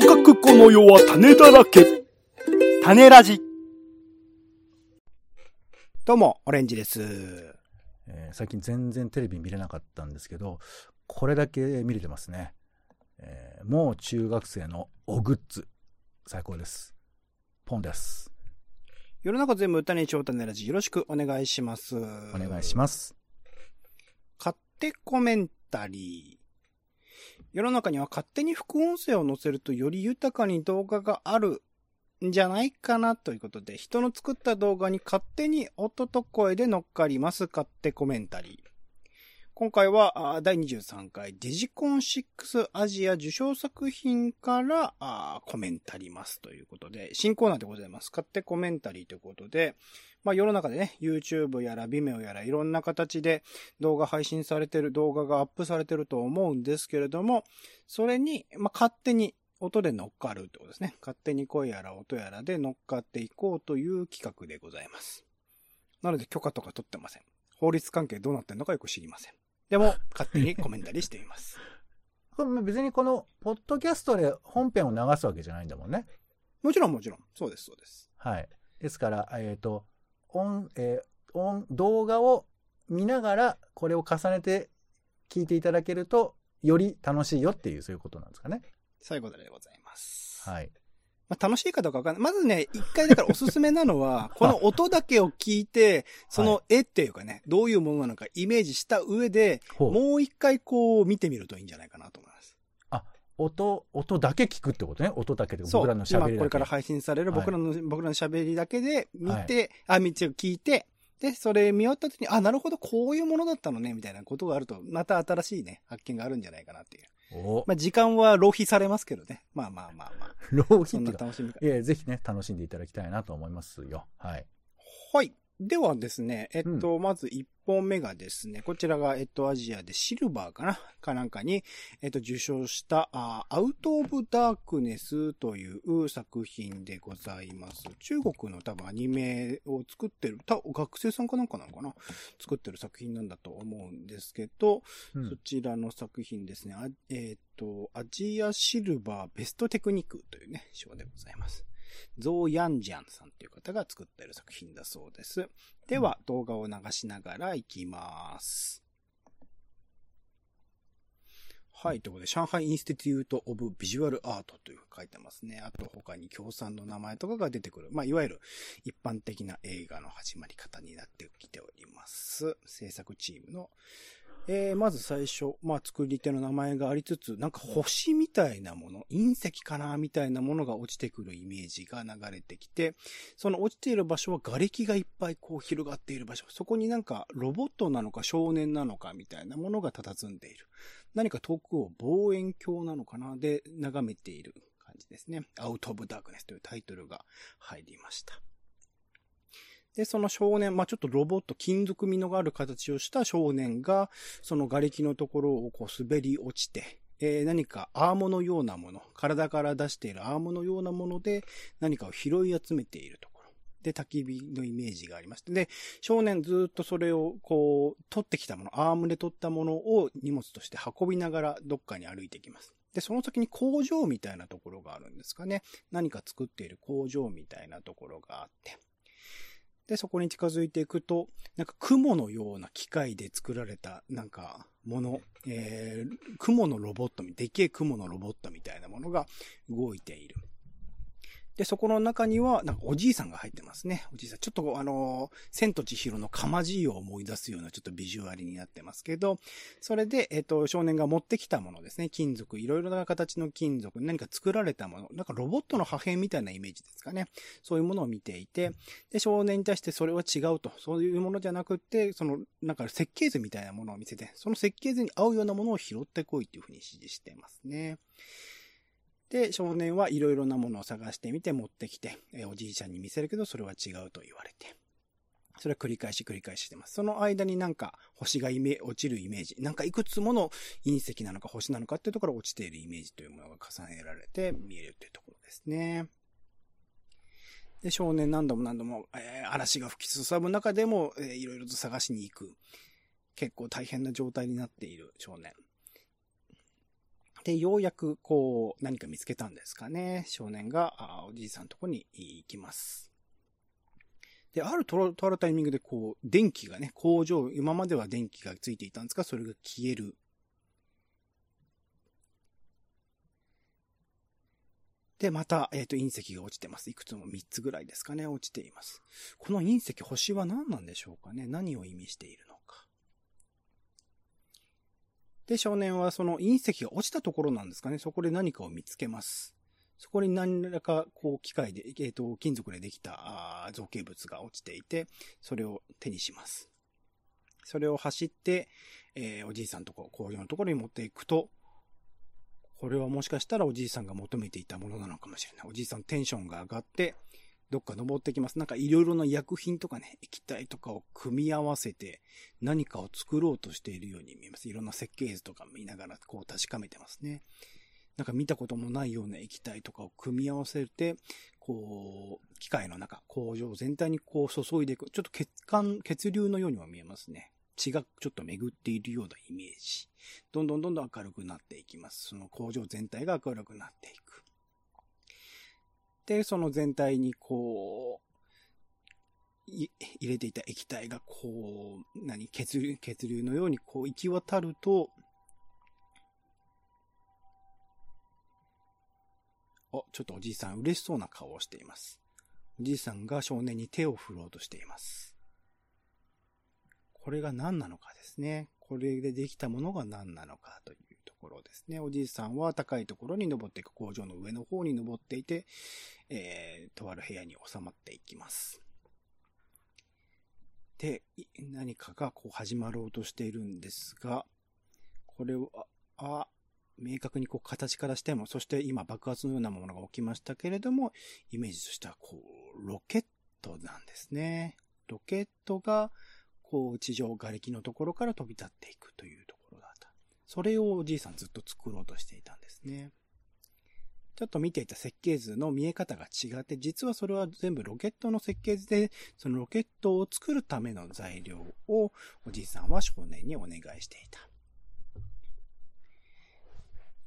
とかくこの世は種だらけ。種ラジ。どうも、オレンジです。えー最近全然テレビ見れなかったんですけど、これだけ見れてますね。えーもう中学生のおグッズ、最高です。ポンです。世の中全部歌に超種ラジよろしくお願いします。おお願いします。勝手コメンタリー。世の中には勝手に副音声を載せるとより豊かに動画があるんじゃないかなということで、人の作った動画に勝手に音と声で乗っかります勝手コメンタリー。今回は第23回デジコン6アジア受賞作品からコメンタリますということで、新コーナーでございます。勝手コメンタリーということで、まあ世の中でね、YouTube やら Vimeo やらいろんな形で動画配信されてる、動画がアップされてると思うんですけれども、それに、まあ、勝手に音で乗っかるってことですね。勝手に声やら音やらで乗っかっていこうという企画でございます。なので許可とか取ってません。法律関係どうなってんのかよく知りません。でも、勝手にコメンタリーしてみます。別にこの、ポッドキャストで本編を流すわけじゃないんだもんね。もちろんもちろん。そうです、そうです。はい。ですから、えっ、と、音、えー音、動画を見ながら、これを重ねて聞いていただけると、より楽しいよっていう、そういうことなんですかね。最後でございます。はい。まあ、楽しいかどうかわかんない。まずね、一回だからおすすめなのは、この音だけを聞いて、その絵っていうかね、どういうものなのかイメージした上で、もう一回こう見てみるといいんじゃないかなと思います。音、音だけ聞くってことね。音だけで。僕らの喋りだけ。今これから配信される僕らの、僕らの喋りだけで見て、あ、見て、聞いて、で、それ見終わった時に、あ、なるほど、こういうものだったのね、みたいなことがあると、また新しいね、発見があるんじゃないかなっていう。お、まあ、時間は浪費されますけどね。まあまあまあまあ。浪費そ楽しみ方。いや、ぜひね、楽しんでいただきたいなと思いますよ。はい。はい。ではですね、えっと、まず1本目がですね、こちらが、えっと、アジアでシルバーかな？かなんかに、えっと、受賞した、あアウト・オブ・ダークネスという作品でございます。中国の多分アニメを作ってる、た学生さんかなんかなのかな？作ってる作品なんだと思うんですけど、うん。そちらの作品ですね、あえっと、アジアシルバーベストテクニックというね、賞でございます。ゾー・ヤンジャンさんという方が作っている作品だそうです。では、動画を流しながら行きます。はい。ということで、上海インスティテュート・オブ・ビジュアル・アートという書いてますね。あと、他に協賛の名前とかが出てくる。まあ、いわゆる一般的な映画の始まり方になってきております。制作チームの。えー、まず最初、まあ、作り手の名前がありつつ、なんか星みたいなもの、隕石かなみたいなものが落ちてくるイメージが流れてきて、その落ちている場所は瓦礫がいっぱいこう広がっている場所。そこになんかロボットなのか少年なのかみたいなものが佇んでいる。何か遠くを望遠鏡なのかな？で眺めている感じですね。アウト・オブ・ダークネスというタイトルが入りました。で、その少年、まあ、ちょっとロボット、金属味のがある形をした少年が、その瓦礫のところをこう滑り落ちて、えー何かアームのようなもの、体から出しているアームのようなもので何かを拾い集めているところ。で、焚き火のイメージがありまして、で、少年ずっとそれをこう、取ってきたもの、アームで取ったものを荷物として運びながらどっかに歩いていきます。で、その先に工場みたいなところがあるんですかね。何か作っている工場みたいなところがあって。で、そこに近づいていくと、なんか雲のような機械で作られた、なんか、もの、えー、雲のロボット、でっけえ雲のロボットみたいなものが動いている。で、そこの中には、なんかおじいさんが入ってますね。おじいさん。ちょっとあの千と千尋のかまじいを思い出すようなちょっとビジュアルになってますけど、それで、えっ、と、少年が持ってきたものですね。金属、いろいろな形の金属、何か作られたもの、なんかロボットの破片みたいなイメージですかね。そういうものを見ていて、で、少年に対してそれは違うと。そういうものじゃなくって、その、なんか設計図みたいなものを見せて、その設計図に合うようなものを拾ってこいっていうふうに指示してますね。で、少年はいろいろなものを探してみて持ってきて、えおじいちゃんに見せるけど、それは違うと言われて。それは繰り返し繰り返ししてます。その間になんか星がイメ落ちるイメージ、なんかいくつもの隕石なのか星なのかっていうところ落ちているイメージというものが重ねられて見えるというところですね。で、少年何度も何度も、えー嵐が吹きすさぶ中でも、えーいろいろと探しに行く。結構大変な状態になっている少年。で、ようやく、こう、何か見つけたんですかね。少年が、あおじいさんのとこに行きます。で、あるとあるタイミングで、こう、電気がね、工場、今までは電気がついていたんですが、それが消える。で、また、えっ、と、隕石が落ちてます。いくつも3つぐらいですかね、落ちています。この隕石、星は何なんでしょうかね何を意味しているの。で、少年はその隕石が落ちたところなんですかね、そこで何かを見つけます。そこに何らか、こう、機械で、えっ、と、金属でできた造形物が落ちていて、それを手にします。それを走って、えーおじいさんところ、工場のところに持っていくと、これはもしかしたらおじいさんが求めていたものなのかもしれない。おじいさんテンションが上がって、どっか登ってきます。なんかいろいろな薬品とかね、液体とかを組み合わせて何かを作ろうとしているように見えます。いろんな設計図とか見ながらこう確かめてますね。なんか見たこともないような液体とかを組み合わせて、こう、機械の中、工場全体にこう注いでいく。ちょっと血管、血流のようにも見えますね。血がちょっと巡っているようなイメージ。どんどんどんどん明るくなっていきます。その工場全体が明るくなっていく。で、その全体にこう、入れていた液体がこう、何、血流、血流のようにこう行き渡ると、お、ちょっとおじいさん嬉しそうな顔をしています。おじいさんが少年に手を振ろうとしています。これが何なのかですね。これでできたものが何なのかというころですね。おじいさんは高いところに登っていく工場の上の方に登っていて、えー、とある部屋に収まっていきます。で、何かがこう始まろうとしているんですが、これを、あ、明確にこう形からしても、そして今爆発のようなものが起きましたけれども、イメージとしてはこう、ロケットなんですね。ロケットが、こう、地上瓦礫のところから飛び立っていくというところ。それをおじいさんずっと作ろうとしていたんですね。ちょっと見ていた設計図の見え方が違って、実はそれは全部ロケットの設計図で、そのロケットを作るための材料をおじいさんは少年にお願いしていた。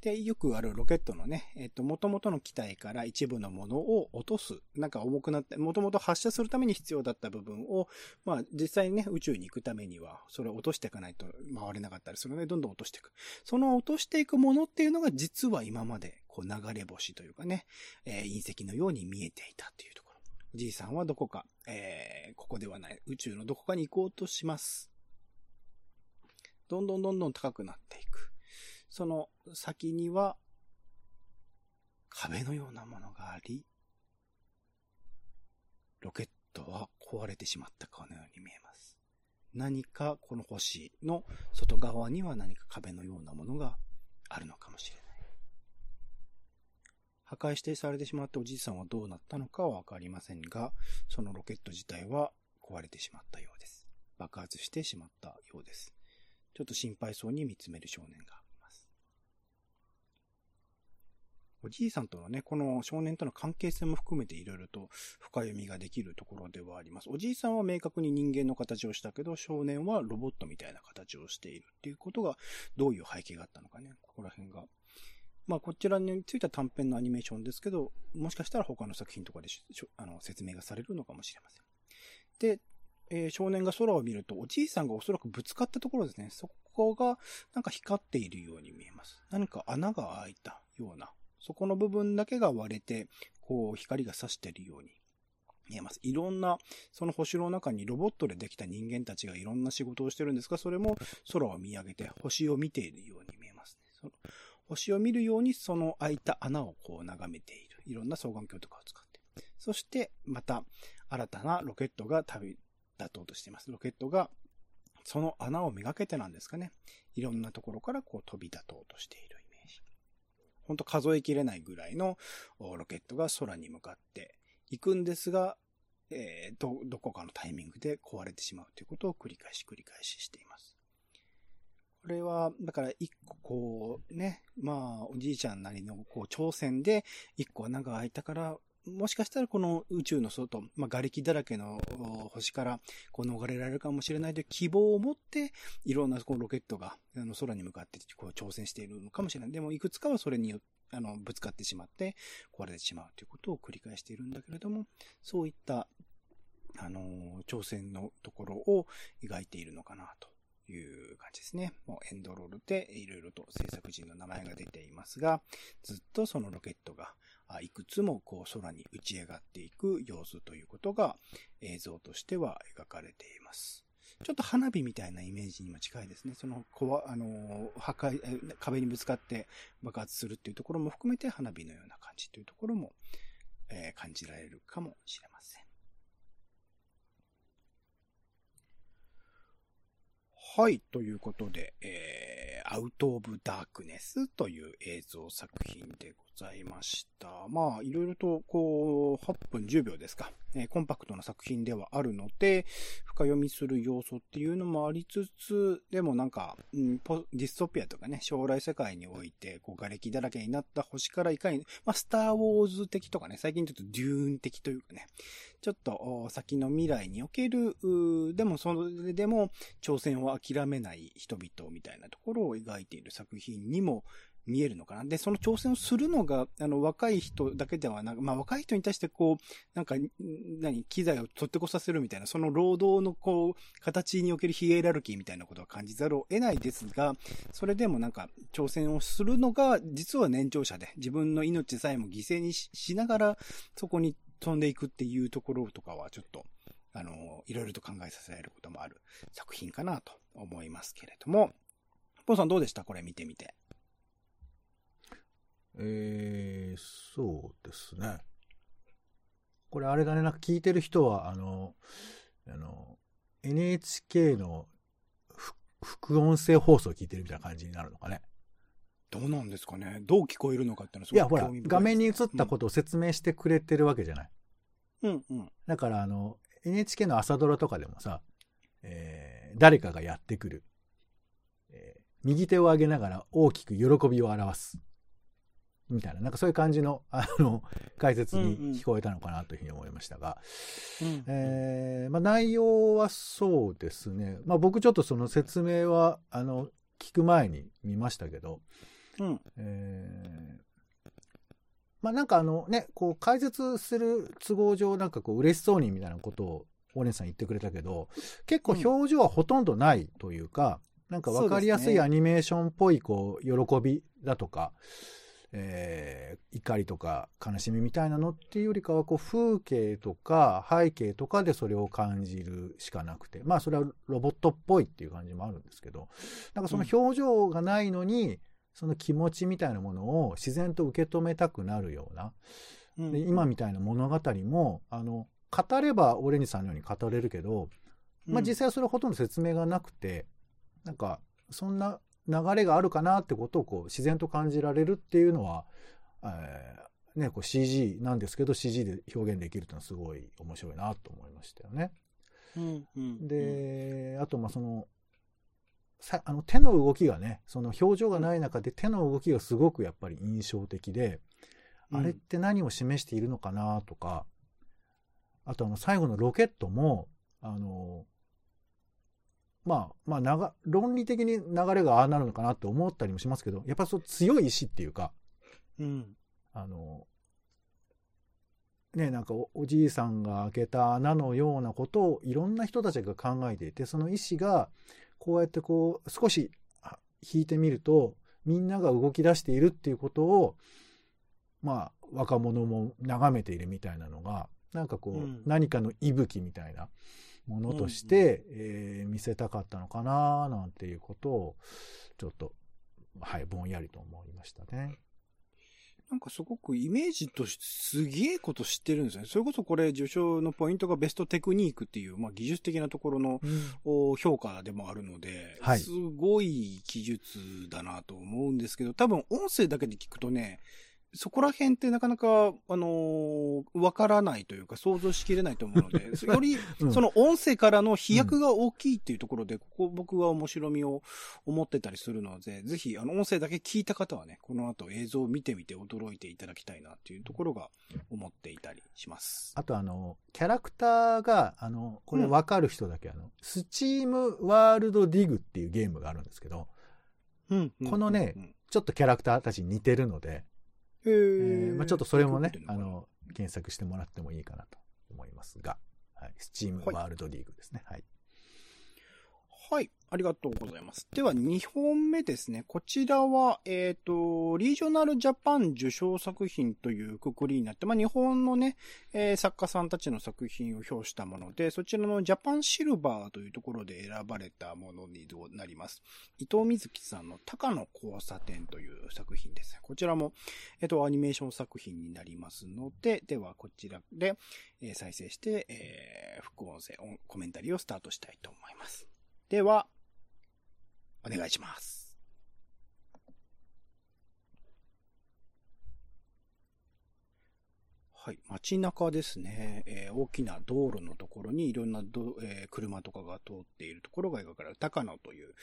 で、よくあるロケットのね、えっと、元々の機体から一部のものを落とす。なんか重くなって、元々発射するために必要だった部分を、まあ、実際にね、宇宙に行くためには、それを落としていかないと回れなかったりするので、どんどん落としていく。その落としていくものっていうのが、実は今まで、こう、流れ星というかね、えー隕石のように見えていたというところ。じいさんはどこか、えーここではない、宇宙のどこかに行こうとします。どんどんどんどん高くなっていく。その先には、壁のようなものがあり、ロケットは壊れてしまったかのように見えます。何かこの星の外側には何か壁のようなものがあるのかもしれない。破壊してされてしまったおじいさんはどうなったのかはわかりませんが、そのロケット自体は壊れてしまったようです。爆発してしまったようです。ちょっと心配そうに見つめる少年がいます。おじいさんとのね、この少年との関係性も含めていろいろと深読みができるところではあります。おじいさんは明確に人間の形をしたけど、少年はロボットみたいな形をしているっていうことが、どういう背景があったのかね、ここら辺が。まあ、こちらについては短編のアニメーションですけど、もしかしたら他の作品とかでししょあの説明がされるのかもしれません。で、えー少年が空を見ると、おじいさんがおそらくぶつかったところですね。そこが、なんか光っているように見えます。何か穴が開いたような、そこの部分だけが割れて、こう、光が差しているように見えます。いろんな、その星の中にロボットでできた人間たちがいろんな仕事をしてるんですが、それも空を見上げて星を見ているように見えますね。その星を見るようにその開いた穴をこう眺めている。いろんな双眼鏡とかを使って。そして、また、新たなロケットが旅立とうとしています。ロケットが、その穴をめがけてなんですかね。いろんなところからこう飛び立とうとしている。本当数えきれないぐらいのロケットが空に向かっていくんですが、えーど、どこかのタイミングで壊れてしまうということを繰り返し繰り返ししています。これは、だから一個こう、ね、まあ、おじいちゃんなりのこう挑戦で、一個穴が開いたから、もしかしたらこの宇宙の外、まあ、瓦礫だらけの星からこう逃れられるかもしれないという希望を持って、いろんなこうロケットがあの空に向かってこう挑戦しているのかもしれない。でもいくつかはそれによ、あの、ぶつかってしまって壊れてしまうということを繰り返しているんだけれども、そういった、あの、挑戦のところを描いているのかなという感じですね。もうエンドロールでいろいろと制作人の名前が出ていますが、ずっとそのロケットがいくつもこう空に打ち上がっていく様子ということが映像としては描かれています。ちょっと花火みたいなイメージにも近いですね。その、こわ、あの、破壊、壁にぶつかって爆発するっていうところも含めて花火のような感じというところも、えー、感じられるかもしれません。はい、ということで、えー、アウト・オブ・ダークネスという映像作品でございます。ございました。まあ、いろいろと、こう、8分10秒ですか、えー、コンパクトな作品ではあるので、深読みする要素っていうのもありつつ、でもなんか、うん、ディストピアとかね、将来世界において、こう、瓦礫だらけになった星からいかに、まあ、スター・ウォーズ的とかね、最近ちょっとデューン的というかね、ちょっと先の未来における、でもそれでも挑戦を諦めない人々みたいなところを描いている作品にも見えるのかな？で、その挑戦をするのが、あの、若い人だけではなく、まあ、若い人に対してこう、なんか、何、機材を取ってこさせるみたいな、その労働のこう、形におけるヒエラルキーみたいなことは感じざるを得ないですが、それでもなんか、挑戦をするのが、実は年長者で、自分の命さえも犠牲にしながら、そこに飛んでいくっていうところとかは、ちょっと、あの、いろいろと考えさせられることもある作品かなと思いますけれども、ポンさんどうでした？これ見てみて。えー、そうですね。これあれだね、なんか聞いてる人は、あの、あの、NHK の副音声放送を聞いてるみたいな感じになるのかね。どうなんですかねどう聞こえるのかってのはすごいいや、ほら、画面に映ったことを説明してくれてるわけじゃない。うんうん。だから、あの、NHK の朝ドラとかでもさ、えー、誰かがやってくる。えー、右手を上げながら大きく喜びを表す。みたいな、なんかそういう感じの、あの、解説に聞こえたのかなというふうに思いましたが、うん。うん、えー、まあ内容はそうですね。まあ僕ちょっとその説明は、あの、聞く前に見ましたけど、うん。えー、まあなんかあのね、こう解説する都合上なんかこう嬉しそうにみたいなことを大根さん言ってくれたけど、結構表情はほとんどないというか、うん、なんかわかりやすいアニメーションっぽいこう、喜びだとか、えー、怒りとか悲しみみたいなのっていうよりかはこう風景とか背景とかでそれを感じるしかなくてまあそれはロボットっぽいっていう感じもあるんですけどなんかその表情がないのに、その気持ちみたいなものを自然と受け止めたくなるような、で今みたいな物語もあの語ればオレンジさんのように語れるけど、まあ、実際はそれほとんど説明がなくて、なんかそんな流れがあるかなってことをこう自然と感じられるっていうのは、えー、ね、こう CG なんですけど CG で表現できるっていうのはすごい面白いなと思いましたよね。うんうん、で、あとまあそのさあの手の動きがねその表情がない中で手の動きがすごくやっぱり印象的で、うん、あれって何を示しているのかなとかあとあの最後のロケットもあのまあ、まあ、長、論理的に流れがああなるのかなって思ったりもしますけど、やっぱそう強い意志っていうか、うん。あの、ね、なんかおおじいさんが開けた穴のようなことをいろんな人たちが考えていて、その意志がこうやってこう少し引いてみると、みんなが動き出しているっていうことを、まあ、若者も眺めているみたいなのが、なんかこう、うん、何かの息吹みたいな、ものとして、うん、えー、見せたかったのかななんていうことを、ちょっと、はい、ぼんやりと思いましたね。なんかすごくイメージとしてすげえこと知ってるんですよね。それこそこれ受賞のポイントがベストテクニックっていう、まあ技術的なところの、うん、評価でもあるので、はい、すごい技術だなと思うんですけど、多分音声だけで聞くとね、そこら辺ってなかなか、あのーわからないというか想像しきれないと思うので、より、うん。その音声からの飛躍が大きいっていうところで、ここ僕は面白みを思ってたりするので、ぜひ、あの、音声だけ聞いた方はね、この後映像を見てみて驚いていただきたいなっていうところが思っていたりします。あとあの、キャラクターが、あの、これうん。わかる人だけ、あの、スチームワールドディグっていうゲームがあるんですけど、うんこのねうん。ちょっとキャラクターたちに似てるので、へえーーまあ、ちょっとそれもねあの、検索してもらってもいいかなと思いますが、はい。スチームはいワールドディグですね。はい。はい。ありがとうございます。では、2本目ですね。こちらは、えっ、と、リージョナルジャパン受賞作品というくくりになって、まあ、日本のね、えー作家さんたちの作品を表したもので、そちらのジャパンシルバーというところで選ばれたものになります。伊藤瑞希さんの高野交差点という作品です。こちらも、えっ、と、アニメーション作品になりますので、では、こちらで、え再生して、えー副音声、コメンタリーをスタートしたいと思います。では、お願いします。はい。街中ですね。えー大きな道路のところにいろんなど、えー車とかが通っているところが描かれる高野という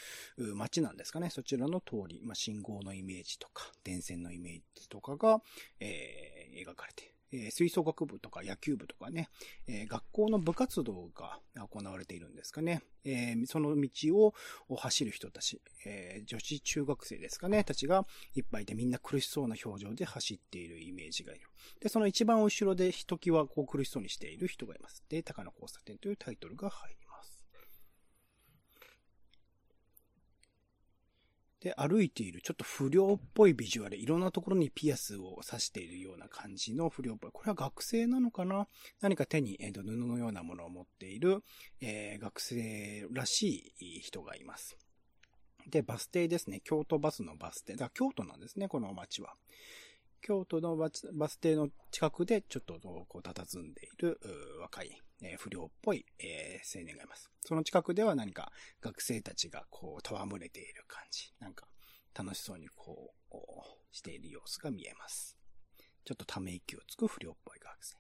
街なんですかね。そちらの通り、まあ、信号のイメージとか、電線のイメージとかが、えー描かれている、え吹奏楽部とか野球部とかね、え学校の部活動が行われているんですかね。えその道を走る人たち、え女子中学生ですかね、たちがいっぱいいてみんな苦しそうな表情で走っているイメージがいる。で、その一番後ろでひときわこう苦しそうにしている人がいます。で、高野交差点というタイトルが入ります。で、歩いているちょっと不良っぽいビジュアル、いろんなところにピアスを刺しているような感じの不良っぽい。これは学生なのかな？何か手に、えーと布のようなものを持っている、えー学生らしい人がいます。で、バス停ですね。京都バスのバス停。だ京都なんですね、この街は。京都のバス停の近くでちょっとこう佇んでいる若い、えー不良っぽい、えー青年がいます。その近くでは何か学生たちがこう戯れている感じ。なんか楽しそうにこうしている様子が見えます。ちょっとため息をつく不良っぽい学生。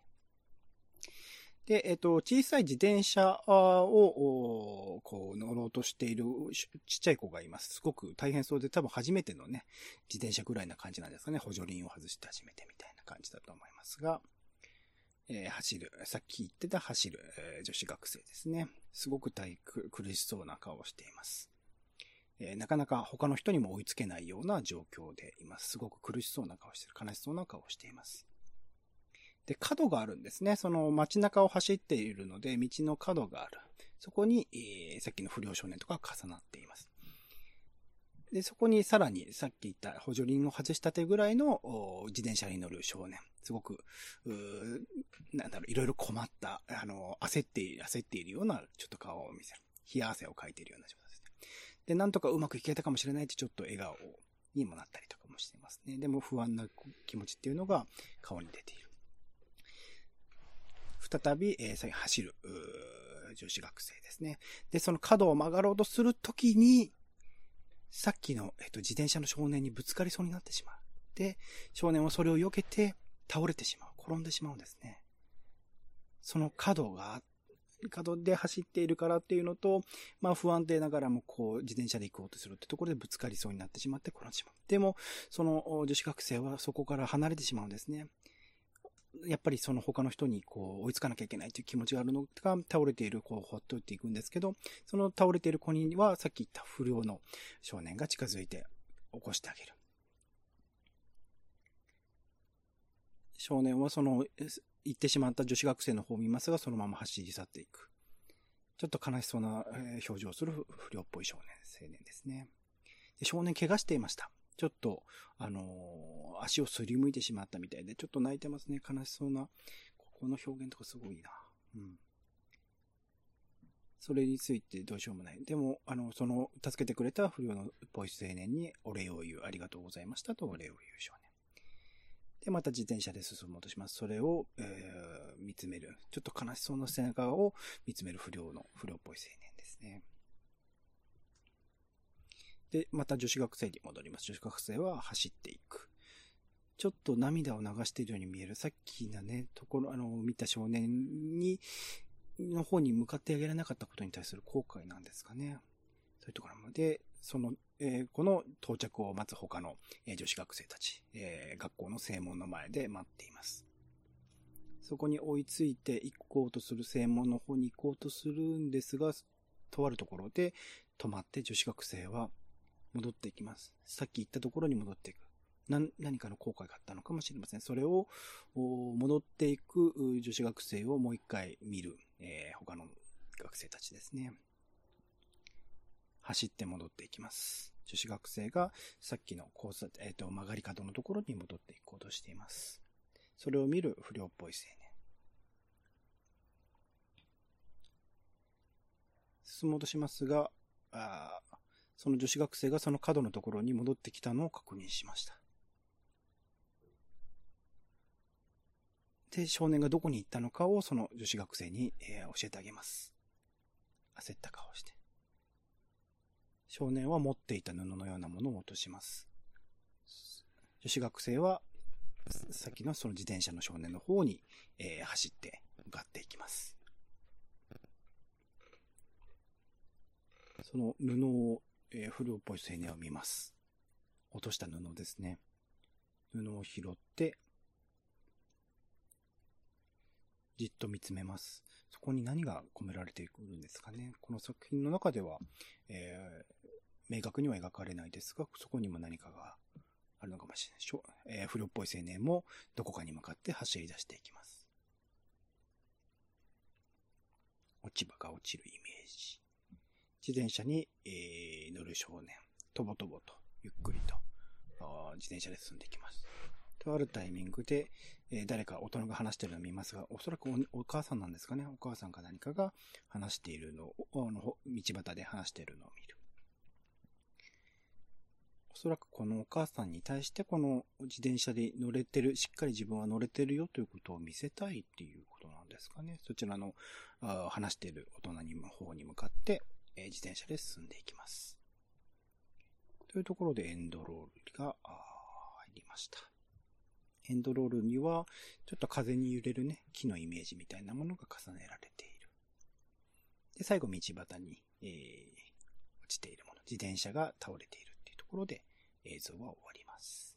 で、えっ、と、小さい自転車を、こう、乗ろうとしているちっちゃい子がいます。すごく大変そうで、多分初めてのね、自転車ぐらいな感じなんですかね。補助輪を外して初めてみたいな感じだと思いますが、えー走る、さっき言ってた走る、えー女子学生ですね。すごく大苦苦しそうな顔をしています。えなかなか他の人にも追いつけないような状況でいます。すごく苦しそうな顔をしている。悲しそうな顔をしています。で、角があるんですね。その街中を走っているので、道の角がある。そこに、えーさっきの不良少年とか重なっています。で、そこにさらにさっき言った補助輪を外したてぐらいの自転車に乗る少年。すごく、なんだろう、いろいろ困った、あの、焦っている、焦っているようなちょっと顔を見せる。冷や汗をかいているような状態ですね。で、なんとかうまくいけたかもしれないってちょっと笑顔にもなったりとかもしていますね。でも不安な気持ちっていうのが顔に出ている。再び、えー走る、女子学生ですね。で、その角を曲がろうとするときに、さっきの、えっと、自転車の少年にぶつかりそうになってしまう。で、少年はそれを避けて倒れてしまう。転んでしまうんですね。その角が、角で走っているからっていうのと、まあ不安定ながらもこう自転車で行こうとするってところでぶつかりそうになってしまって転んでしまう。でも、その女子学生はそこから離れてしまうんですね。やっぱりその他の人にこう追いつかなきゃいけないという気持ちがあるのが倒れている子をほっといていくんですけど、その倒れている子にはさっき言った不良の少年が近づいて起こしてあげる。少年はその行ってしまった女子学生の方を見ますが、そのまま走り去っていく。ちょっと悲しそうな表情をする不不良っぽい少年、青年ですね。で少年怪我していました。ちょっと、あのー足をすりむいてしまったみたいで、ちょっと泣いてますね。悲しそうな。ここの表現とかすごいな。うん。それについてどうしようもない。でも、あの、その、助けてくれた不良のっぽい青年にお礼を言う。ありがとうございましたとお礼を言う少年。で、また自転車で進もうとします。それを、えー見つめる。ちょっと悲しそうな背中を見つめる不良の、不良っぽい青年ですね。で、また女子学生に戻ります。女子学生は走っていく。ちょっと涙を流しているように見える。さっきのね、ところ、あの、見た少年に、の方に向かってあげられなかったことに対する後悔なんですかね。そういうところまで、その、えー、この到着を待つ他の、えー、女子学生たち、えー、学校の正門の前で待っています。そこに追いついて行こうとする正門の方に行こうとするんですが、とあるところで止まって女子学生は戻っていきます。さっき言ったところに戻っていく。何何かの後悔があったのかもしれません。それを戻っていく女子学生をもう一回見る、えー、他の学生たちですね。走って戻っていきます。女子学生がさっきの交差、えっ、ー、と、曲がり角のところに戻っていこうとしています。それを見る不良っぽい青年。進もうとしますが、あその女子学生がその角のところに戻ってきたのを確認しました。で、少年がどこに行ったのかをその女子学生に、えー、教えてあげます。焦った顔して。少年は持っていた布のようなものを落とします。女子学生は、さっきのその自転車の少年の方に、えー、走って向かっていきます。その布を、えー、古っぽい青年を見ます。落とした布ですね。布を拾って、じっと見つめます。そこに何が込められているんですかね。この作品の中では、えー、明確には描かれないですが、そこにも何かがあるのかもしれないでしょ。えー、不良っぽい青年もどこかに向かって走り出していきます。落ち葉が落ちるイメージ。自転車に、えー、乗る少年。とぼとぼと、ゆっくりと、自転車で進んでいきます。とあるタイミングで、えー、誰か大人が話しているのを見ますが、おそらくお母さんなんですかね。お母さんか何かが話しているのを、あの道端で話しているのを見る。おそらくこのお母さんに対してこの自転車で乗れてる、しっかり自分は乗れてるよということを見せたいっていうことなんですかね。そちらのあ話している大人に方に向かって、え、自転車で進んでいきます。というところでエンドロールが入りました。エンドロールには、ちょっと風に揺れるね、木のイメージみたいなものが重ねられている。で、最後道端に、えー、落ちているもの、自転車が倒れているっていうところで映像は終わります。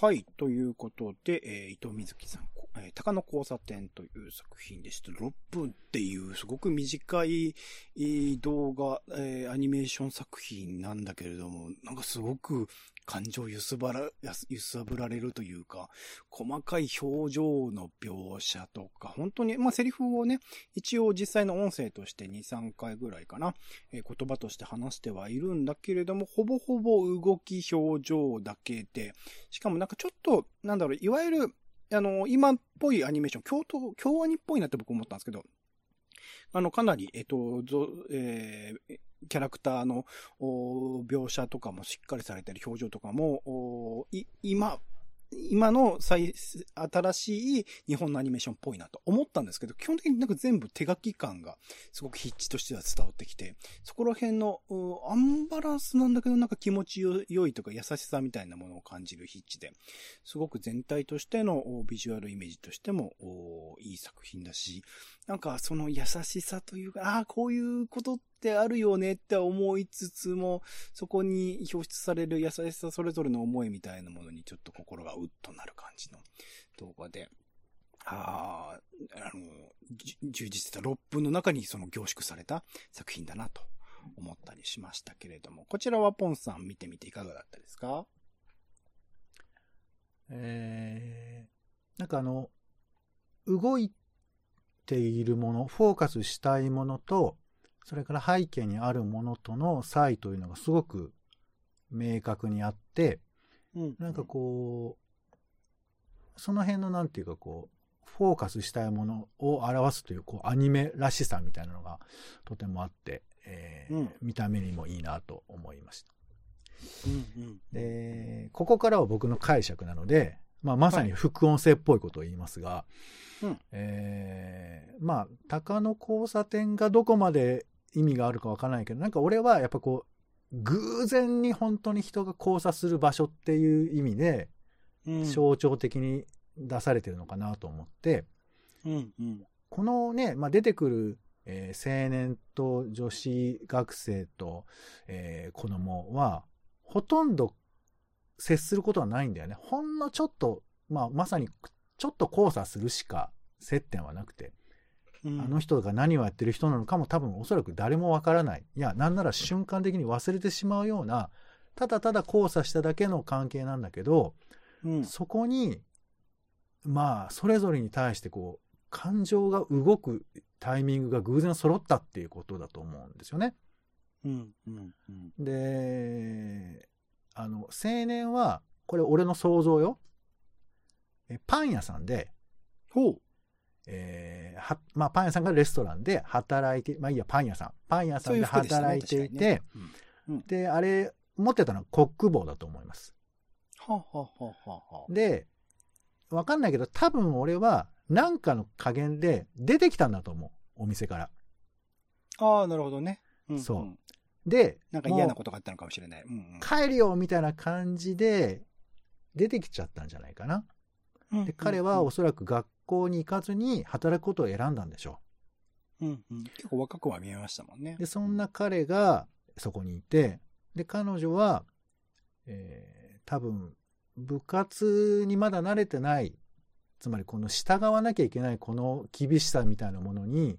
はい。ということで、えー、伊藤瑞希さん、えー、鷹の交差点という作品でした。6分っていうすごく短い動画、アニメーション作品なんだけれども、なんかすごく感情揺すばら、揺さぶられるというか、細かい表情の描写とか、本当に、まあ、セリフをね、一応実際の音声として2、3回ぐらいかな、言葉として話してはいるんだけれども、ほぼほぼ動き表情だけで、しかもなんかちょっと、なんだろう、いわゆる、あの、今っぽいアニメーション、京都、京アニっぽいなって僕思ったんですけど、あの、かなり、えっと、えー、キャラクターの描写とかもしっかりされてる表情とかも、今、今の最、新しい日本のアニメーションっぽいなと思ったんですけど、基本的になんか全部手書き感がすごく筆致としては伝わってきて、そこら辺のアンバランスなんだけどなんか気持ち良いとか優しさみたいなものを感じる筆致で、すごく全体としてのビジュアルイメージとしてもいい作品だし、なんかその優しさというか、ああ、こういうことってあるよねって思いつつも、そこに表出される優しさそれぞれの思いみたいなものにちょっと心がうっとなる感じの動画で、ああ、あの、充実した6分の中にその凝縮された作品だなと思ったりしましたけれども、こちらはポンさん見てみていかがだったですか？えー、なんかあの、動いているもの、フォーカスしたいものと、それから背景にあるものとの差異というのがすごく明確にあって、うん、なんかこう、その辺のなんていうかこう、フォーカスしたいものを表すという、こう、アニメらしさみたいなのがとてもあって、えーうん、見た目にもいいなと思いました。うんうん、で、ここからは僕の解釈なので、まあ、まさに副音声っぽいことを言いますが、はい、えー、まあ、鷹の交差点がどこまで意味があるかわからないけど、なんか俺はやっぱこう、偶然に本当に人が交差する場所っていう意味で、うん。象徴的に出されてるのかなと思って、うん。うん。このね、まあ、出てくる、えー青年と女子学生と、えー子供は、ほとんど接することはないんだよね。ほんのちょっと、まあ、まさにちょっと交差するしか接点はなくて、うん。あの人が何をやってる人なのかも多分おそらく誰もわからない。いや、なんなら瞬間的に忘れてしまうような、ただただ交差しただけの関係なんだけど、うん。そこに、まあ、それぞれに対してこう、感情が動くタイミングが偶然揃ったっていうことだと思うんですよね。うん。うん。うん。で、あの、青年は、これ俺の想像よ。えパン屋さんで、ほう。えーは、まあ、パン屋さんがレストランで働いて、まあいいや、パン屋さん。パン屋さんで働いていて、うん。で、あれ、持ってたのはコック帽だと思います。はあ、はあはあはあはあ、で、わかんないけど、多分俺は、なんかの加減で出てきたんだと思う。お店から。ああ、なるほどね。うん、そうんで、なんか嫌なもことがあったのかもしれない。うんう帰るよみたいな感じで、出てきちゃったんじゃないかな。うん。で、彼はおそらく学校に行かずに働くことを選んだんでしょうんうん、結構若くは見えましたもんねう。。で、そんな彼がそこにいて、で、彼女は、えー多分、部活にまだ慣れてない、つまりこの従わなきゃいけないこの厳しさみたいなものに、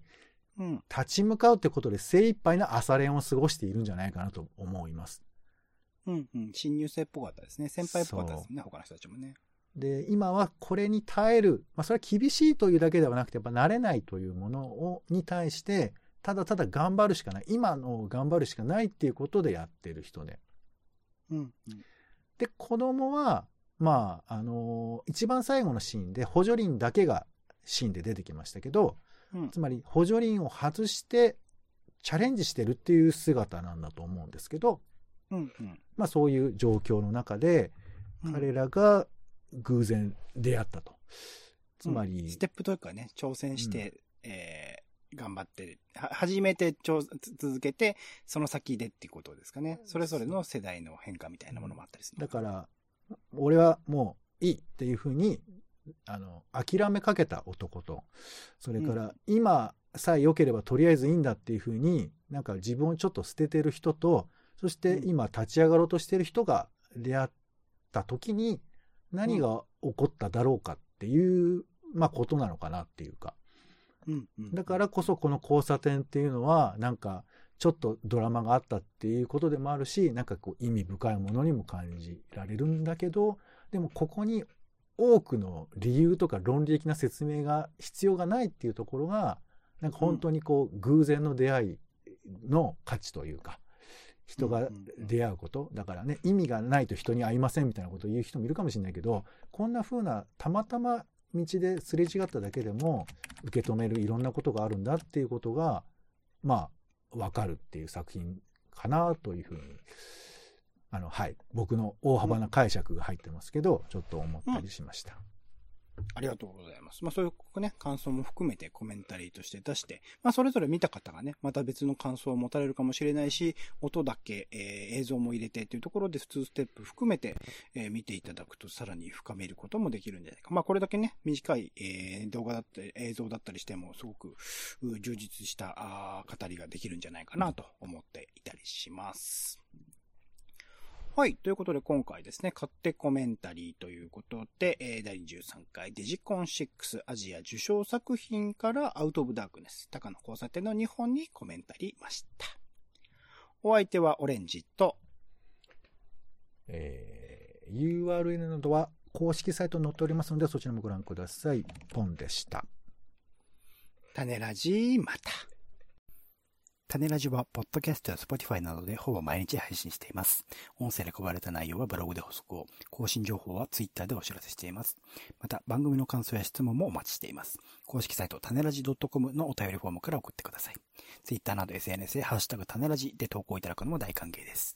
うん。立ち向かうってことで精一杯な朝練を過ごしているんじゃないかなと思います。うんうん。新入生っぽかったですね。先輩っぽかったですね。他の人たちもね。で、今はこれに耐える、まあそれは厳しいというだけではなくて、やっぱ慣れないというものを、に対して、ただただ頑張るしかない。今のを頑張るしかないっていうことでやってる人で。うんうん。で、子供は、まあ、あの一番最後のシーンで補助輪だけがシーンで出てきましたけど、うんつまり補助輪を外してチャレンジしてるっていう姿なんだと思うんですけど、うんうん。まあそういう状況の中で、うん彼らが偶然出会ったと。つまり、うんステップというかね、挑戦して、えー、頑張って、は、初めて続けて、その先でっていうことですかね。それぞれの世代の変化みたいなものもあったりするのだから、俺はもういいっていうふうに、あの、諦めかけた男と、それから、今さえ良ければとりあえずいいんだっていうふうに、なんか自分をちょっと捨ててる人と、そして今立ち上がろうとしてる人が出会った時に、何が起こっただろうかっていう、まあことなのかなっていうか。うんうん。だからこそこの交差点っていうのは、なんか、ちょっとドラマがあったっていうことでもあるし、なんかこう意味深いものにも感じられるんだけど、でもここに多くの理由とか論理的な説明が必要がないっていうところが、なんか本当にこう偶然の出会いの価値というか、人が出会うこと。だからね、意味がないと人に会いませんみたいなことを言う人もいるかもしれないけど、こんな風なたまたま道ですれ違っただけでも受け止めるいろんなことがあるんだっていうことが、まあ、わかるっていう作品かなというふうに、あの、はい。僕の大幅な解釈が入ってますけど、ちょっと思ったりしました。ありがとうございます。まあそういうね、感想も含めてコメンタリーとして出して、まあそれぞれ見た方がね、また別の感想を持たれるかもしれないし、音だけ、えー映像も入れてというところで普通ステップ含めて、えー見ていただくとさらに深めることもできるんじゃないか。まあこれだけね、短い、えー動画だったり映像だったりしてもすごく充実したあ語りができるんじゃないかなと思っていたりします。はい。ということで、今回ですね、勝手コメンタリーということで、えー第23回デジコン6アジア受賞作品からアウトオブダークネス、高野交差点の2本にコメンタリーました。お相手はオレンジと、えー URL などは公式サイトに載っておりますので、そちらもご覧ください。ポンでした。種ラジまた。種ラジは、ポッドキャストや Spotify などでほぼ毎日配信しています。音声で配られた内容はブログで補足を、更新情報は Twitter でお知らせしています。また、番組の感想や質問もお待ちしています。公式サイト、種ラジ .com のお便りフォームから送ってください。Twitter など SNS でハッシュタグ種ラジで投稿いただくのも大歓迎です。